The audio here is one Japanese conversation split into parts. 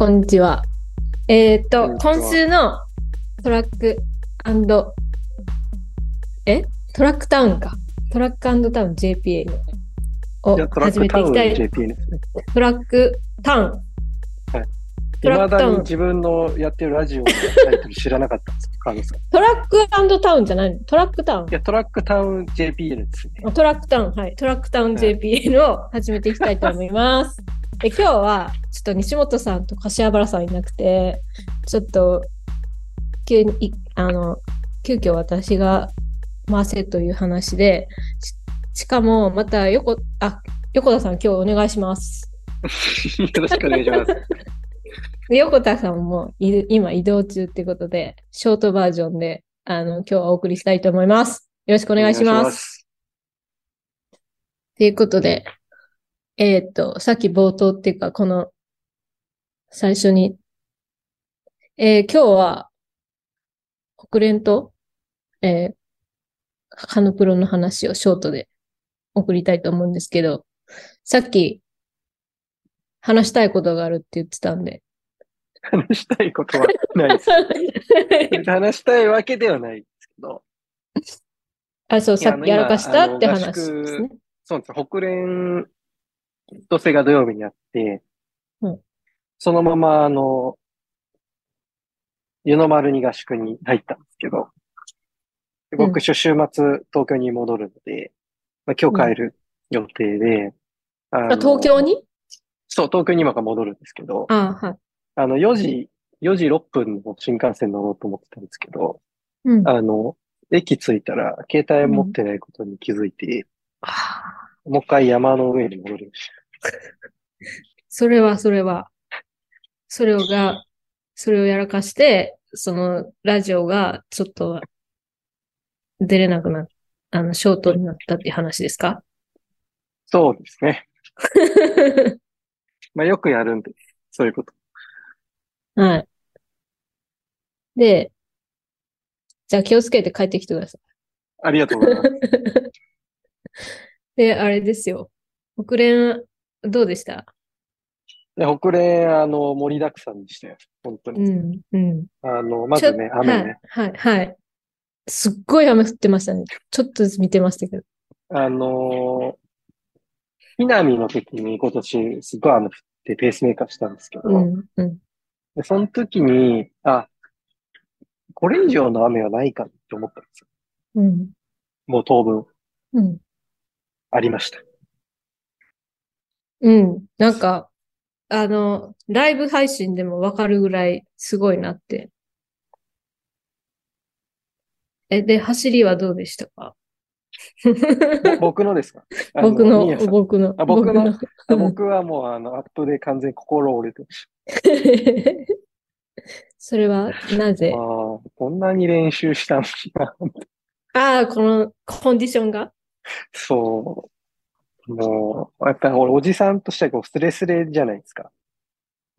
こんにちは。えっ、と、今週のトラックえ？トラックタウンか。トラックタウン JPA を始めていきたい。トラックタウン。トいまだラックタウンに自分のやってるラジオのタイトル知らなかったんですよ、カードさん。いトラックタウンじゃないの？トラックタウン？や、トラックタウン JP ですね。トラックタウン、はい。トラックタウンはい JPN を始めていきたいと思います。で今日は、ちょっと西本さんと柏原さんいなくて、ちょっと、急に、いあの、急遽私が回せという話で、ししかも、また、横、あ、横田さん今日お願いします。よろしくお願いします。で横田さんも今移動中ってことで、ショートバージョンで、あの、今日はお送りしたいと思います。よろしくお願いします。す。ということで、えーっと、さっき冒頭っていうか、この、最初に、えー今日は、国連と、えー、カノプロの話をショートで送りたいと思うんですけど、さっき、話したいことがあるって言ってたんで。話したいことはないです。話したいわけではないですけど、あ、そう、さっきやらかしたって話ですね。そうですよ。国連とせが土曜日にあって、うんそのまま、あの、湯の丸に合宿に入ったんですけど、僕、週末、東京に戻るので、まあ、今日帰る予定で、ああの東京に？そう、東京に今から戻るんですけど、あはい。あの、4時、4時6分の新幹線乗ろうと思ってたんですけど、うん。あの、駅着いたら、携帯持ってないことに気づいて、もう一回山の上に戻りました。それは、それは、それをが、それをやらかして、その、ラジオがちょっと、出れなくなっあの、ショートになったっていう話ですか？そうですね。まあ、よくやるんで、そういうこと。はい。で、じゃあ気をつけて帰ってきてくださありがとうございます。い。で、あれですよ。国連、どうでした？で北連、あの、盛りだくさんにしたよ。本当うに。ん、うん。あの、まずね、雨ね。はい、はい、はい。すっごい雨降ってましたね。ちょっとずつ見てましたけど。あの、ひなみの時に今年、すごい雨降ってペースメーカーしたんですけど、うん、うん。でその時に、あ、これ以上の雨はないかって思ったんですよ。うん、もう当分うん。ありました。うん。なんか、あの、ライブ配信でもわかるぐらいすごいなって。え、で、走りはどうでしたか？ぼ 僕のですか？あ僕の僕の、あ僕の？僕はもうあの、アップで完全に心折れてまし それは、なぜ？た。ああ、こんなに練習したのにな。ああ、このコンディションが？そう。もう、やっぱり俺、おじさんとしてはこう、スレスレじゃないですか。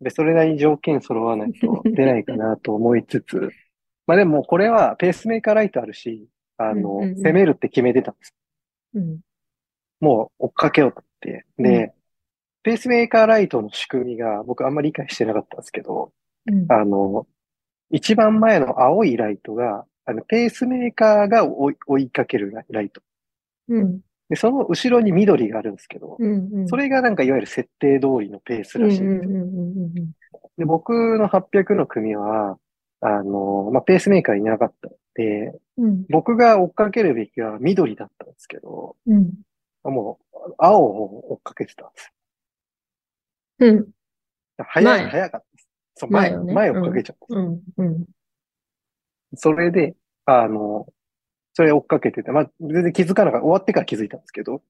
で、それなりに条件揃わないと出ないかなと思いつつ、まあでもこれはペースメーカーライトあるし、あの、うんうんうん攻めるって決めてたんです。うん。もう追っかけようと思って。で、うペースメーカーライトの仕組みが僕あんまり理解してなかったんですけど、うん。あの、一番前の青いライトが、あの、ペースメーカーが追い追いかけるラライト。うん。で、その後ろに緑があるんですけど、うん。うん。それがなんかいわゆる設定通りのペースうん、らしいんで僕の800の組は、あの、まあ、ペースメーカーいなかったんで、うん。僕が追っかけるべきは緑だったんですけど、うん。もう、青を追っかけてたんですうん。よ。早い、前？早かったです。そう、前、前をね前追っかけちゃった。うん。うん。それで、あの、それ追っかけてて、まあ、全然気づかなかった。終わってから気づいたんですけど、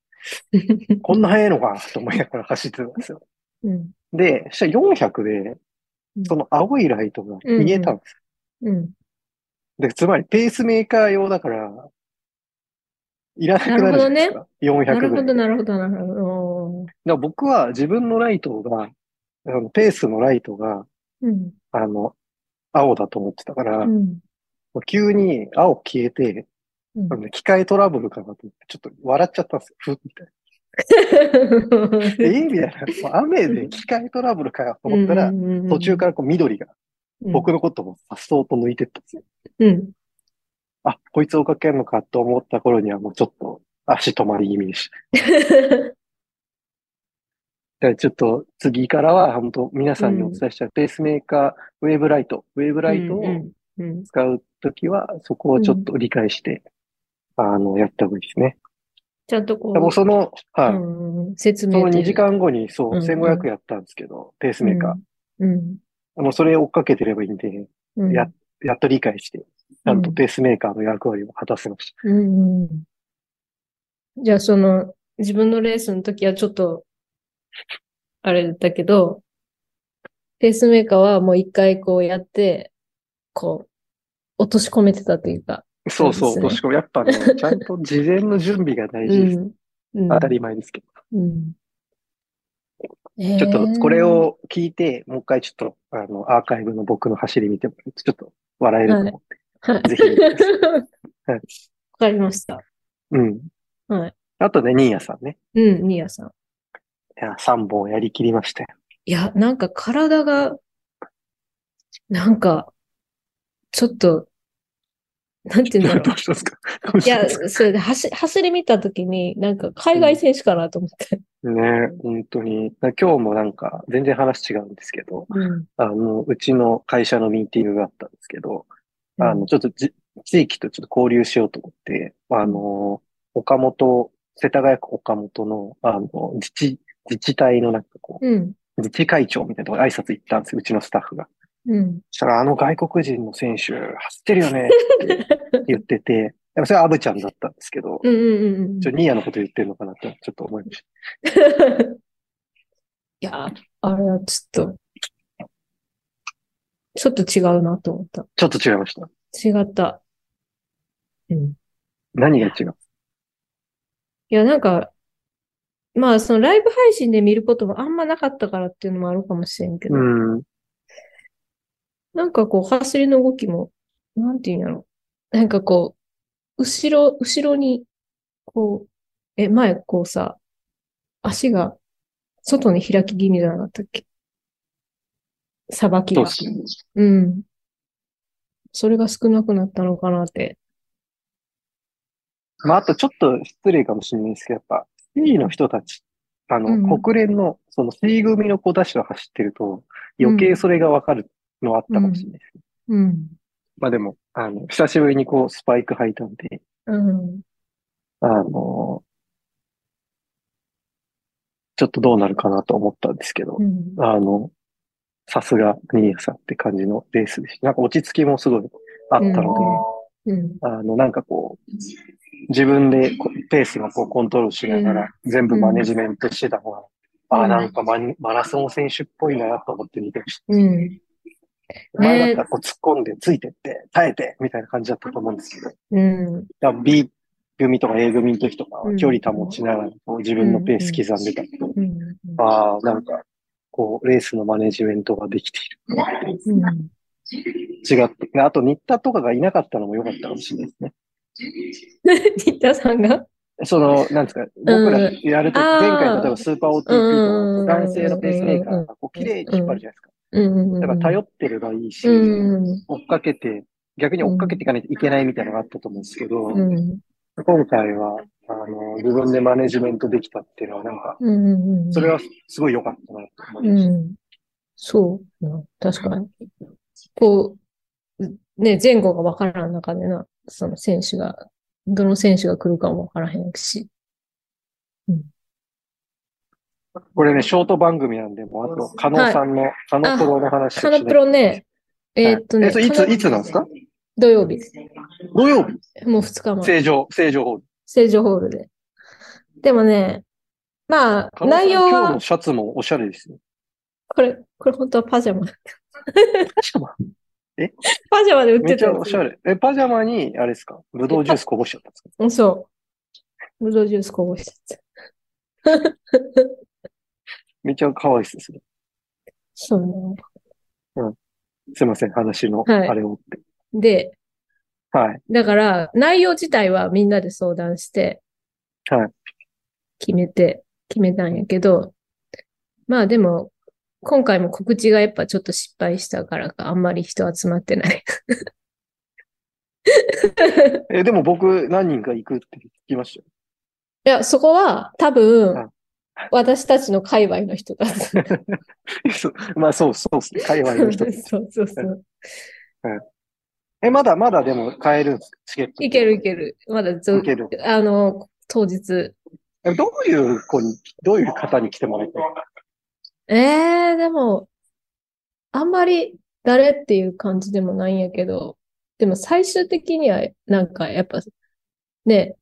こんな速いのかと思いながら走ってたんですよ。うん。で、そしたら400でうん、その青いライトが消えたんですよ。うん。で、つまりペースメーカー用だから、いらなくなるじゃないですか。400なるほど、なるほど、なるほど。ら僕は自分のライトが、あのペースのライトが、うん。あの、青だと思ってたから、うん。急に青消えて、うんあの機械トラブルかなと思って、ちょっと笑っちゃったんですよ。ふっみたいえみたいな。雨で機械トラブルかよと思ったら、途中からこう緑が僕のこともさっそうと抜いてったんですよ。うん。あ、こいつ追っかけるのかと思った頃にはもうちょっと足止まり気味でした。ちょっと次からは本当皆さんにお伝えしたペースメーカー、ウェーブライト、ウェーブライトを使うときはそこをちょっと理解して、あの、やった方がいいですね。ちゃんとこでもその、う、はい。うん説明その2という時間後に、そう、うんうん1500やったんですけど、ペースメーカー。うん。あの、それを追っかけてればいいんで、うん。ややっと理解して、ちゃんとペースメーカーの役割を果たせました。うんうん。じゃあ、その、自分のレースの時はちょっと、あれだけど、ペースメーカーはもう一回こうやって、こう、落とし込めてたというか。そうそう、そうですねとしかもやっぱね、ちゃんと事前の準備が大事です。うん。うん当たり前ですけど。うん。ちょっとこれを聞いて、もう一回ちょっと、あの、アーカイブの僕の走り見てもらうと、ちょっと笑えると思って。はい。ぜひ見てくださいわ はいかりました。うん。はい。あとね、ニーヤさんね。うん、ニーヤさん。いや、3本やりきりましたよ。いや、なんか体が、なんか、ちょっと、なんて言うんだろ どうしたんですか？いや、それで走、走り見たときに、なんか海外選手かなと思って。ね、本当に。今日もなんか、全然話違うんですけど、うん。あの、うちの会社のミーティングがあったんですけど、あの、ちょっとじ、地域とちょっと交流しようと思って、あの、岡本、世田谷区岡本の、あの、自治、自治体のなんかこう、うん。自治会長みたいなところに挨拶行ったんですよ、うちのスタッフが。うん。そしたら、あの外国人の選手、走ってるよねって 言ってて、でもそれはアブちゃんだったんですけど、うんうんうんちょ、ニーヤのこと言ってるのかなってちょっと思いました。うん。いや、あれはちょっと、ちょっと違うなと思った。ちょっと違いました？違った。うん。何が違う？いや、なんか、まあ、そのライブ配信で見ることもあんまなかったからっていうのもあるかもしれんけど、うん。なんかこう、走りの動きも、なんていうんやろ。なんかこう、後ろ、後ろに、こう、え、前こうさ、足が外に開き気味じゃなかったっけ？さばきが。どうん。それが少なくなったのかなって。まあ、あとちょっと失礼かもしれないですけど、やっぱ、C の人たち、あの、うん国連の、その C 組の子たちを走ってると、余計それがわかるのはあったかもしれないですね。うん。まあでも、あの、久しぶりにこう、スパイク履いたんで、うん。あの、ちょっとどうなるかなと思ったんですけどう、ん。あの、さすがニーヤさんって感じのレースでした。なんか落ち着きもすごいあったので、うん。あの、なんかこう、自分でペースをこうコントロールしながら全部マネジメントしてた方が、ああ、うんなんかマニマラソン選手っぽいなと思って見てました。うん。前だったらこう突っ込んで、ついてって、耐えて、みたいな感じだったと思うんですけど、うん。B 組とか A 組の時とかはうん距離保ちながらこう自分のペース刻んでたけ。ああ、なんか、こう、レースのマネジメントができている。うん。違って。であと、新田とかがいなかったのも良かったかもしれないですね。新田さんが？その、なんですか、僕らやると、前回例えばスーパー OTP うんの男性のペースメーカーがこう綺麗に引っ張るじゃないですか。うん。だから頼ってればいいし、うん。追っかけて、逆に追っかけていかないといけないみたいなのがあったと思うんですけど、うん。今回は、あの、自分でマネジメントできたっていうのは、なんか、うん。それはすごい良かったなと思いました。うん。そうな。確かに。こう、ね、前後がわからん中でな、その選手が、どの選手が来るかもわからへんし。これね、ショート番組なんで、もうあと、加納さんの、加納プロの話カナプロね、えーっとね、えそれいつ、いつなんですか？土曜日。土曜日もう二日前。正常、正常ホール。成城ホールで。でもね、まあ、内容は今日の、シャツもおしゃれですね。これ、これ本当はパジャマ。パジャマ？パジャマで売っめってちゃたんですよ。おしゃれ。え、パジャマに、あれですか？ブドウジュースこぼしちゃったんですか？うんそう。ブドウジュースこぼしちゃった。めっちゃ可愛いですね。そうね。すいません、話の、はいあれをって。で、はい。だから、内容自体はみんなで相談して、はい。決めて、決めたんやけど、まあでも、今回も告知がやっぱちょっと失敗したからか、あんまり人集まってない。え、でも僕何人か行くって聞きましたよ。いや、そこは多うん分、私たちの界隈の人だ。まあそうそうっすね。界隈の人。そうそうそう。え、まだまだでも買えるんですかチケット。いけるいける。まだずいける。あの、当日。えどういう子に、どういう方に来てもらいたい？ええでも、あんまり誰っていう感じでもないんやけど、でも最終的には、なんかやっぱ、ね、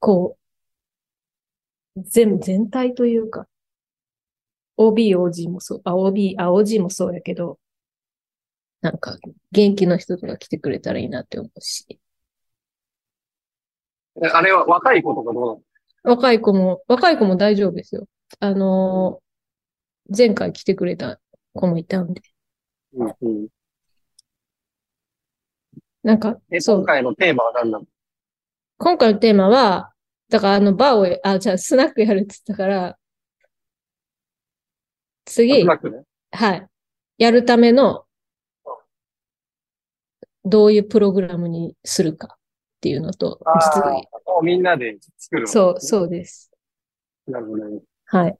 こう、全、全体というか、OB、OG もそう、あ、OB、あ、OG もそうやけど、なんか、元気の人とか来てくれたらいいなって思うし、えあれは若い子とかどうなの？若い子も、若い子も大丈夫ですよ。あのー前回来てくれた子もいたんで。うんうん。なんか、え、そう。今。回のテーマは何なの？今回のテーマは、だからあのバーを、あ、じゃあスナックやるって言ったから、次、ね。はい。やるための、どういうプログラムにするかっていうのと、あ実あ、もうみんなで作るのそう、そうです。なるほどね。はい。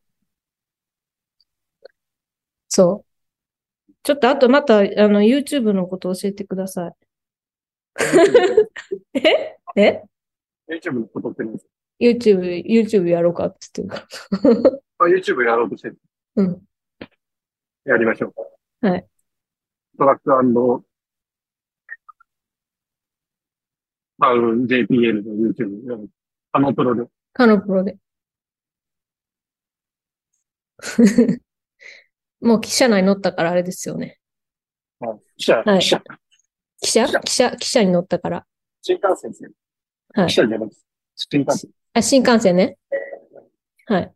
そう。ちょっとあとまた、あの、YouTube のこと教えてください。ええ？YouTube のことって何ですか ?YouTube、YouTube やろうかって言ってるかあ ?YouTube やろうとしてる。ら。うん。やりましょう。はい。トラックパウル JPL の YouTube やる。あのプロで。カノプロで。もう記者内乗ったからあれですよね。記者、はい記者、記者？記者記者、記者に乗ったから。新幹線ですよ。はい記者じゃなくて、新幹線。あ、新幹線ね。はい。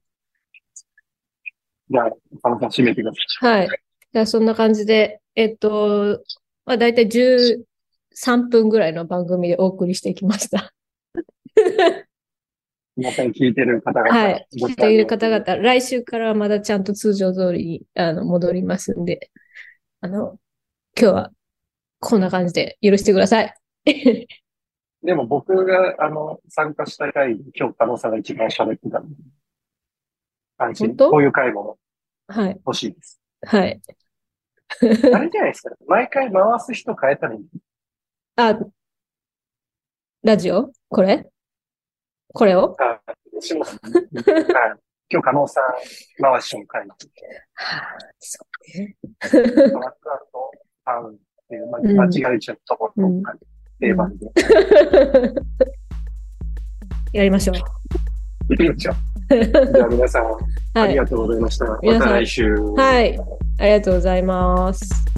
じゃあ、さん締めてくださはい。じゃあそんな感じで、えっと、まあ大体13分ぐらいの番組でお送りしてきました。い。また聞いてる方々。はい。聞いている方々、来週からはまだちゃんと通常通りに、あの、戻りますんで、あの、今日はこんな感じで許してください。でも僕が、あの、参加した回で今日、加納さんが一番喋ってたんで。こういう回もはい。欲しいです。はい。あれじゃないですか。毎回回す人変えたらいい。あ、ラジオ？これ？これを？あ、しもさん。はい。今日、加納さん回しの回。トはあ、そうね。ラックパウンっていう、まあ、うん間違えちゃったところうんが定番で。やりましょう。じゃあ皆さん、あはい。りがとうございました。ま皆さんた来週。はい。ありがとうございます。